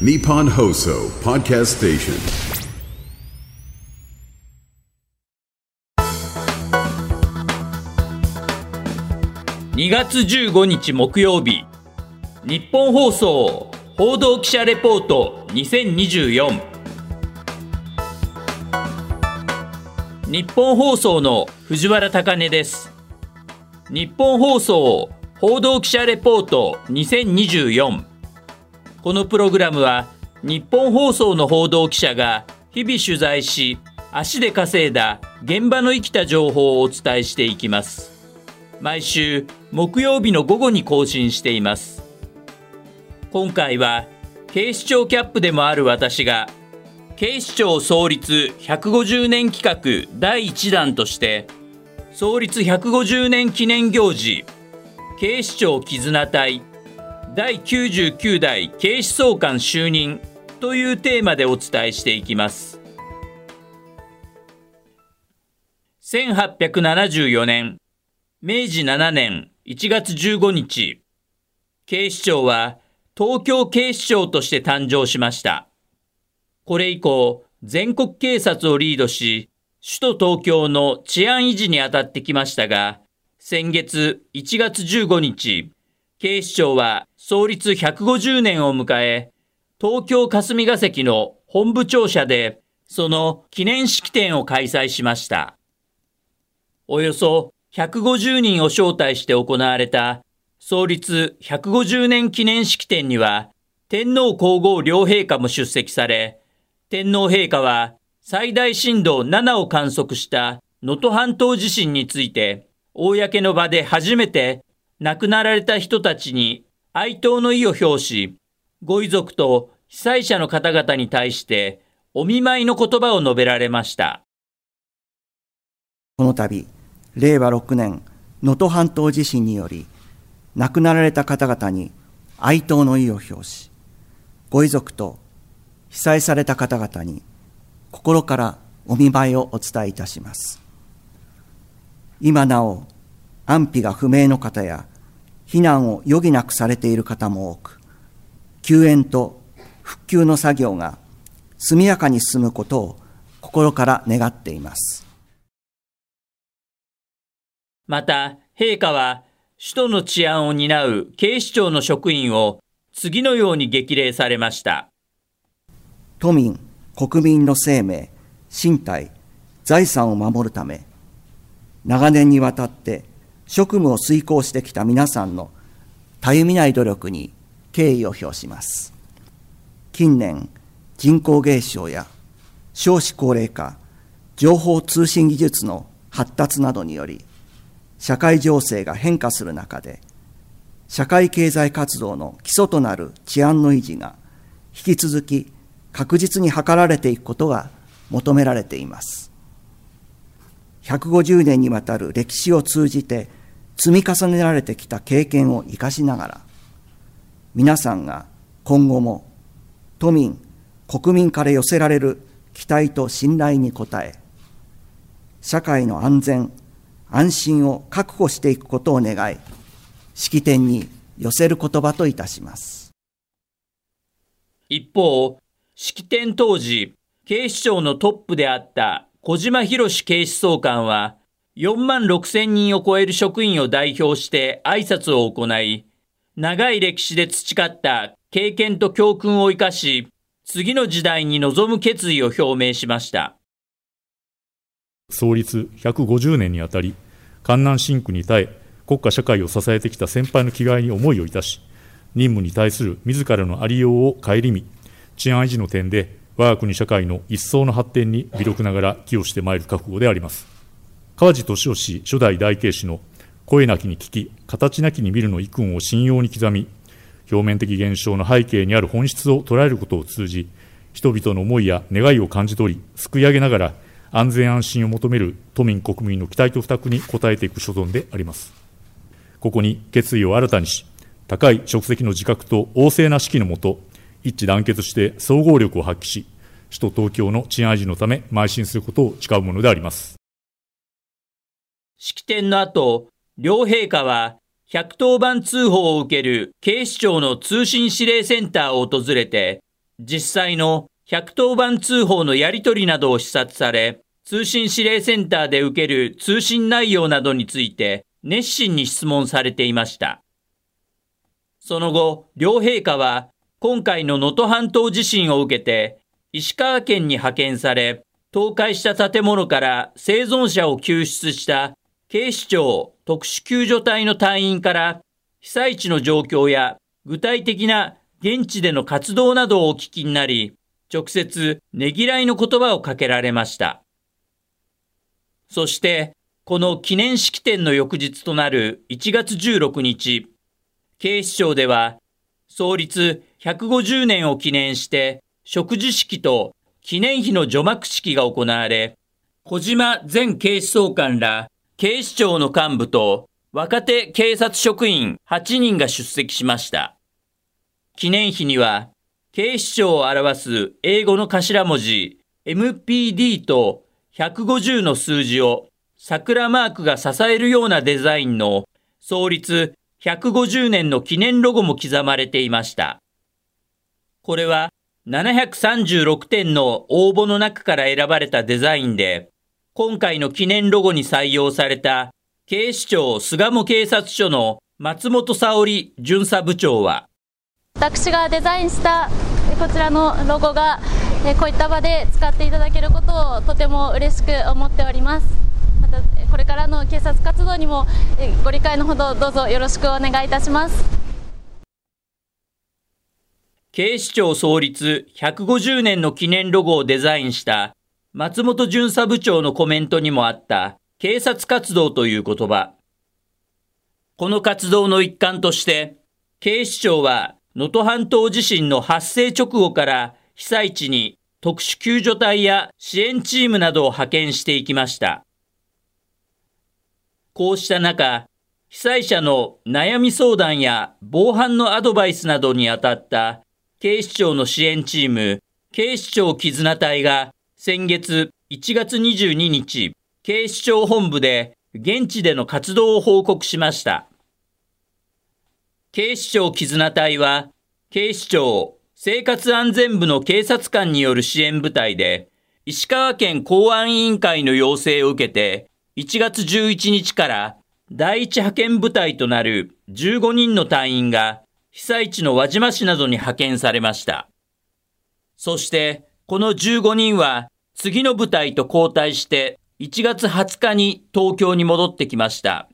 Nippon Hoso Podcast Station. 2月15日木曜日。日本放送報道記者レポート2024日本放送の藤原貴根です。日本放送報道記者レポート2024このプログラムは日本放送の報道記者が日々取材し足で稼いだ現場の生きた情報をお伝えしていきます。毎週木曜日の午後に更新しています。今回は警視庁キャップでもある私が警視庁創立150年企画第1弾として創立150年記念行事警視庁絆隊第99代警視総監就任というテーマでお伝えしていきます1874年明治7年1月15日、警視庁は東京警視庁として誕生しました。これ以降、全国警察をリードし、首都東京の治安維持に当たってきましたが、先月1月15日、警視庁は創立150年を迎え、東京霞が関の本部庁舎で、その記念式典を開催しました。およそ150人を招待して行われた創立150年記念式典には、天皇皇后両陛下も出席され、天皇陛下は最大震度7を観測した能登半島地震について、公の場で初めて亡くなられた人たちに哀悼の意を表し、ご遺族と被災者の方々に対してお見舞いの言葉を述べられました。この度、令和6年能登半島地震により亡くなられた方々に哀悼の意を表しご遺族と被災された方々に心からお見舞いをお伝えいたします今なお安否が不明の方や避難を余儀なくされている方も多く救援と復旧の作業が速やかに進むことを心から願っていますまた、陛下は、首都の治安を担う警視庁の職員を次のように激励されました。都民、国民の生命、身体、財産を守るため、長年にわたって職務を遂行してきた皆さんのたゆみない努力に敬意を表します。近年、人口減少や少子高齢化、情報通信技術の発達などにより、社会情勢が変化する中で、社会経済活動の基礎となる治安の維持が引き続き確実に図られていくことが求められています。150年にわたる歴史を通じて積み重ねられてきた経験を生かしながら、皆さんが今後も都民、国民から寄せられる期待と信頼に応え、社会の安全、安心を確保していくことを願い、式典に寄せる言葉といたします。一方、式典当時、警視庁のトップであった小島博史警視総監は、4万6千人を超える職員を代表して挨拶を行い、長い歴史で培った経験と教訓を生かし、次の時代に臨む決意を表明しました。創立150年にあたり、観南新区に耐え、国家社会を支えてきた先輩の気概に思いをいたし、任務に対する自らのありようを顧み、治安維持の点で、我が国社会の一層の発展に微力ながら寄与してまいる覚悟であります。川地俊夫氏初代大警視の声なきに聞き、形なきに見るの遺訓を信用に刻み、表面的現象の背景にある本質を捉えることを通じ、人々の思いや願いを感じ取り、すくい上げながら、安全安心を求める都民国民の期待と負託に応えていく所存であります。ここに決意を新たにし、高い職責の自覚と旺盛な指揮のもと、一致団結して総合力を発揮し、首都東京の治安維持のため邁進することを誓うものであります。式典の後、両陛下は110番通報を受ける警視庁の通信指令センターを訪れて、実際の110番通報のやり取りなどを視察され、通信指令センターで受ける通信内容などについて熱心に質問されていました。その後、両陛下は今回の能登半島地震を受けて石川県に派遣され、倒壊した建物から生存者を救出した警視庁特殊救助隊の隊員から被災地の状況や具体的な現地での活動などをお聞きになり、直接ねぎらいの言葉をかけられました。そして、この記念式典の翌日となる1月16日、警視庁では創立150年を記念して植樹式と記念碑の除幕式が行われ、小島前警視総監ら警視庁の幹部と若手警察職員8人が出席しました。記念碑には、警視庁を表す英語の頭文字 MPD と150の数字を桜マークが支えるようなデザインの創立150年の記念ロゴも刻まれていました。これは736点の応募の中から選ばれたデザインで、今回の記念ロゴに採用された警視庁巣鴨警察署の松本沙織巡査部長は、私がデザインしたこちらのロゴがこういった場で使っていただけることをとても嬉しく思っております。またこれからの警察活動にもご理解のほどどうぞよろしくお願いいたします。警視庁創立150年の記念ロゴをデザインした松本巡査部長のコメントにもあった警察活動という言葉。この活動の一環として、警視庁は能登半島地震の発生直後から被災地に特殊救助隊や支援チームなどを派遣していきました。こうした中、被災者の悩み相談や防犯のアドバイスなどに当たった警視庁の支援チーム、警視庁絆隊が先月1月22日、警視庁本部で現地での活動を報告しました。警視庁絆隊は、警視庁生活安全部の警察官による支援部隊で、石川県公安委員会の要請を受けて、1月11日から第一派遣部隊となる15人の隊員が被災地の輪島市などに派遣されました。そして、この15人は次の部隊と交代して1月20日に東京に戻ってきました。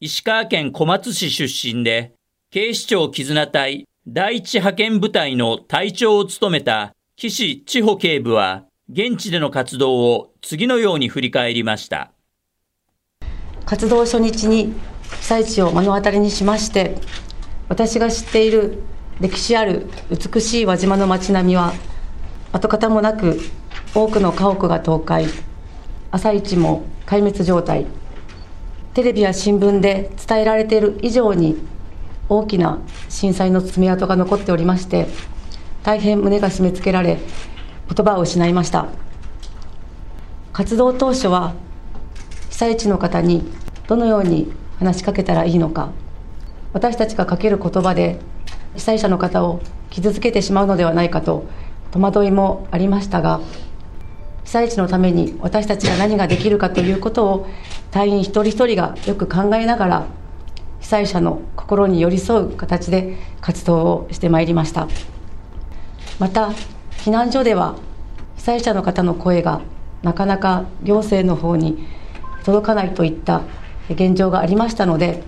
石川県小松市出身で、警視庁絆隊第一派遣部隊の隊長を務めた岸千穂警部は、現地での活動を次のように振り返りました。活動初日に被災地を目の当たりにしまして私が知っている歴史ある美しい輪島の街並みは跡形もなく多くの家屋が倒壊朝市も壊滅状態テレビや新聞で伝えられている以上に大きな震災の爪痕が残っておりまして大変胸が締め付けられ言葉を失いました。活動当初は被災地の方にどのように話しかけたらいいのか。私たちがかける言葉で被災者の方を傷つけてしまうのではないかと戸惑いもありましたが被災地のために私たちが何ができるかということを隊員一人一人がよく考えながら被災者の心に寄り添う形で活動をしてまいりました。また避難所では被災者の方の声がなかなか行政の方に届かないといった現状がありましたので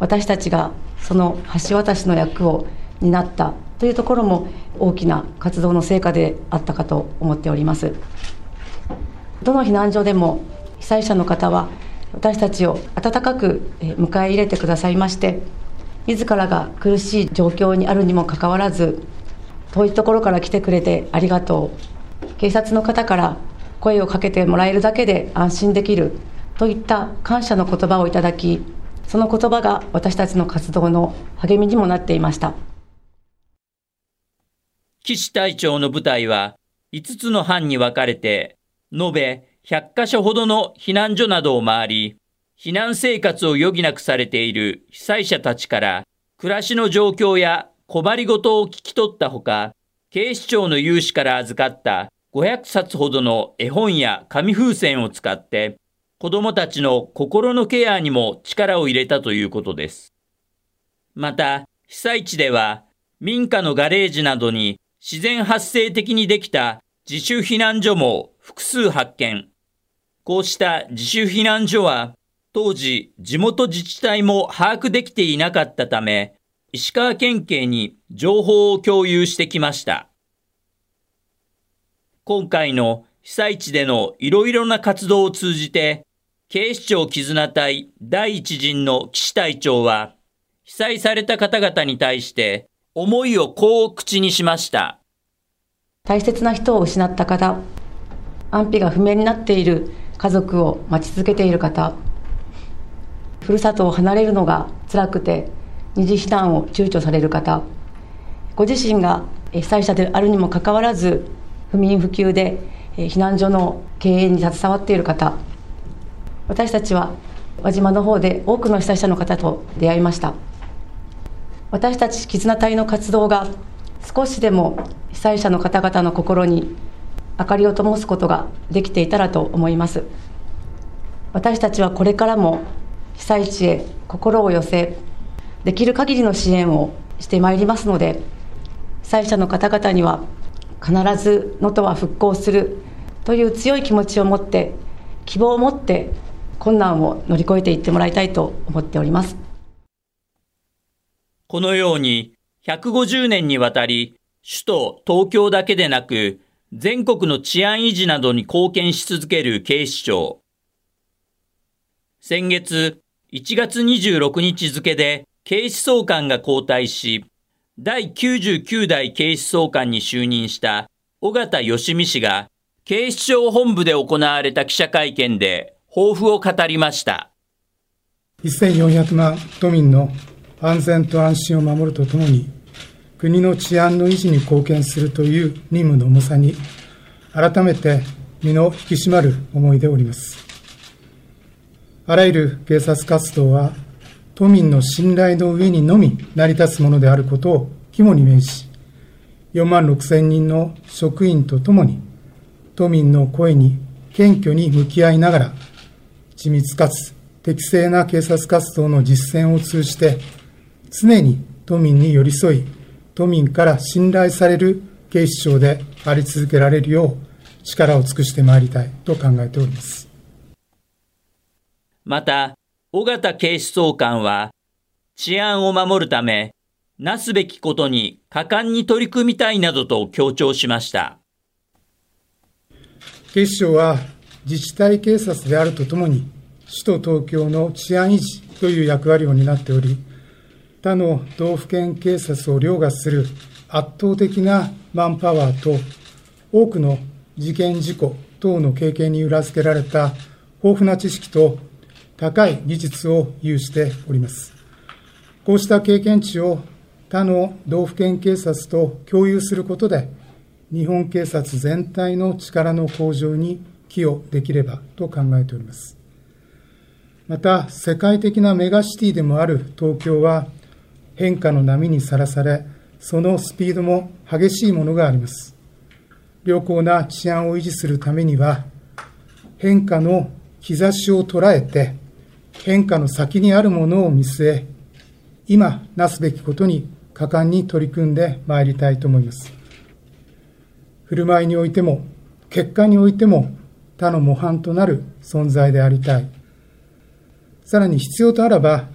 私たちがその橋渡しの役を担ったというところも大きな活動の成果であったかと思っております。どの避難所でも被災者の方は私たちを温かく迎え入れてくださいまして自らが苦しい状況にあるにもかかわらず遠いところから来てくれてありがとう。警察の方から声をかけてもらえるだけで安心できるといった感謝の言葉をいただきその言葉が私たちの活動の励みにもなっていました。岸隊長の部隊は5つの班に分かれて延べ100カ所ほどの避難所などを回り避難生活を余儀なくされている被災者たちから暮らしの状況や小針ごとを聞き取ったほか、警視庁の有志から預かった500冊ほどの絵本や紙風船を使って、子供たちの心のケアにも力を入れたということです。また、被災地では民家のガレージなどに自然発生的にできた自主避難所も複数発見。こうした自主避難所は当時地元自治体も把握できていなかったため、石川県警に情報を共有してきました。今回の被災地でのいろいろな活動を通じて、警視庁絆隊第一陣の岸隊長は、被災された方々に対して思いをこう口にしました。大切な人を失った方、安否が不明になっている家族を待ち続けている方、ふるさとを離れるのが辛くて二次避難を躊躇される方、ご自身が被災者であるにもかかわらず、不眠不休で避難所の経営に携わっている方、私たちは輪島の方で多くの被災者の方と出会いました。私たち絆隊の活動が少しでも被災者の方々の心に明かりを灯すことができていたらと思います私たちはこれからも被災地へ心を寄せできる限りの支援をしてまいりますので被災者の方々には必ず能登は復興するという強い気持ちを持って希望を持って困難を乗り越えていってもらいたいと思っておりますこのように150年にわたり首都東京だけでなく全国の治安維持などに貢献し続ける警視庁。先月1月26日付で警視総監が交代し、第99代警視総監に就任した尾形義美氏が警視庁本部で行われた記者会見で抱負を語りました。1400万都民の安全と安心を守るとともに、国の治安の維持に貢献するという任務の重さに、改めて身の引き締まる思いでおります。あらゆる警察活動は、都民の信頼の上にのみ成り立つものであることを肝に銘じ、4万6千人の職員とともに、都民の声に謙虚に向き合いながら、緻密かつ適正な警察活動の実践を通じて、常に都民に寄り添い、都民から信頼される警視庁であり続けられるよう力を尽くしてまいりたいと考えております。また、尾形警視総監は、治安を守るため、なすべきことに果敢に取り組みたいなどと強調しました。警視庁は自治体警察であるとともに、首都東京の治安維持という役割を担っており、他の道府県警察を凌駕する圧倒的なマンパワーと、多くの事件事故等の経験に裏付けられた豊富な知識と高い技術を有しております。こうした経験値を他の道府県警察と共有することで、日本警察全体の力の向上に寄与できればと考えております。また、世界的なメガシティでもある東京は、変化の波にさらされ、そのスピードも激しいものがあります。良好な治安を維持するためには、変化の兆しを捉えて、変化の先にあるものを見据え、今なすべきことに果敢に取り組んでまいりたいと思います。振る舞いにおいても、結果においても他の模範となる存在でありたい。さらに必要とあらば、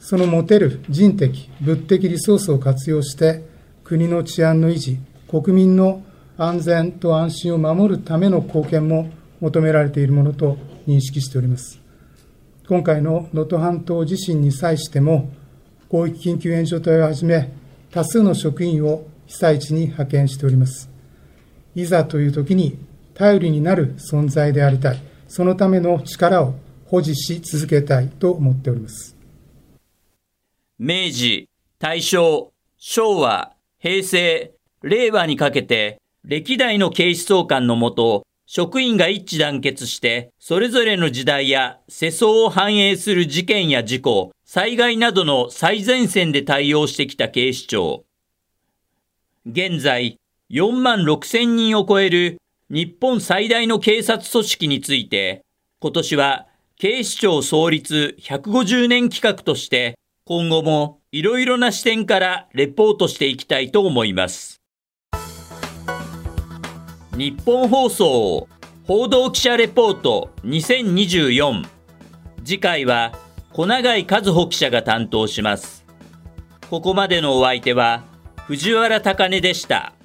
その持てる人的、物的リソースを活用して、国の治安の維持、国民の安全と安心を守るための貢献も求められているものと認識しております。今回の能登半島地震に際しても、広域緊急援助隊をはじめ、多数の職員を被災地に派遣しております。いざという時に頼りになる存在でありたい、そのための力を保持し続けたいと思っております。明治、大正、昭和、平成、令和にかけて、歴代の警視総監のもと、職員が一致団結して、それぞれの時代や世相を反映する事件や事故、災害などの最前線で対応してきた警視庁。現在4万6千人を超える日本最大の警察組織について、今年は警視庁創立150年企画として今後もいろいろな視点からレポートしていきたいと思います。日本放送報道記者レポート2024次回は小永井和穂記者が担当します。ここまでのお相手は藤原貴根でした。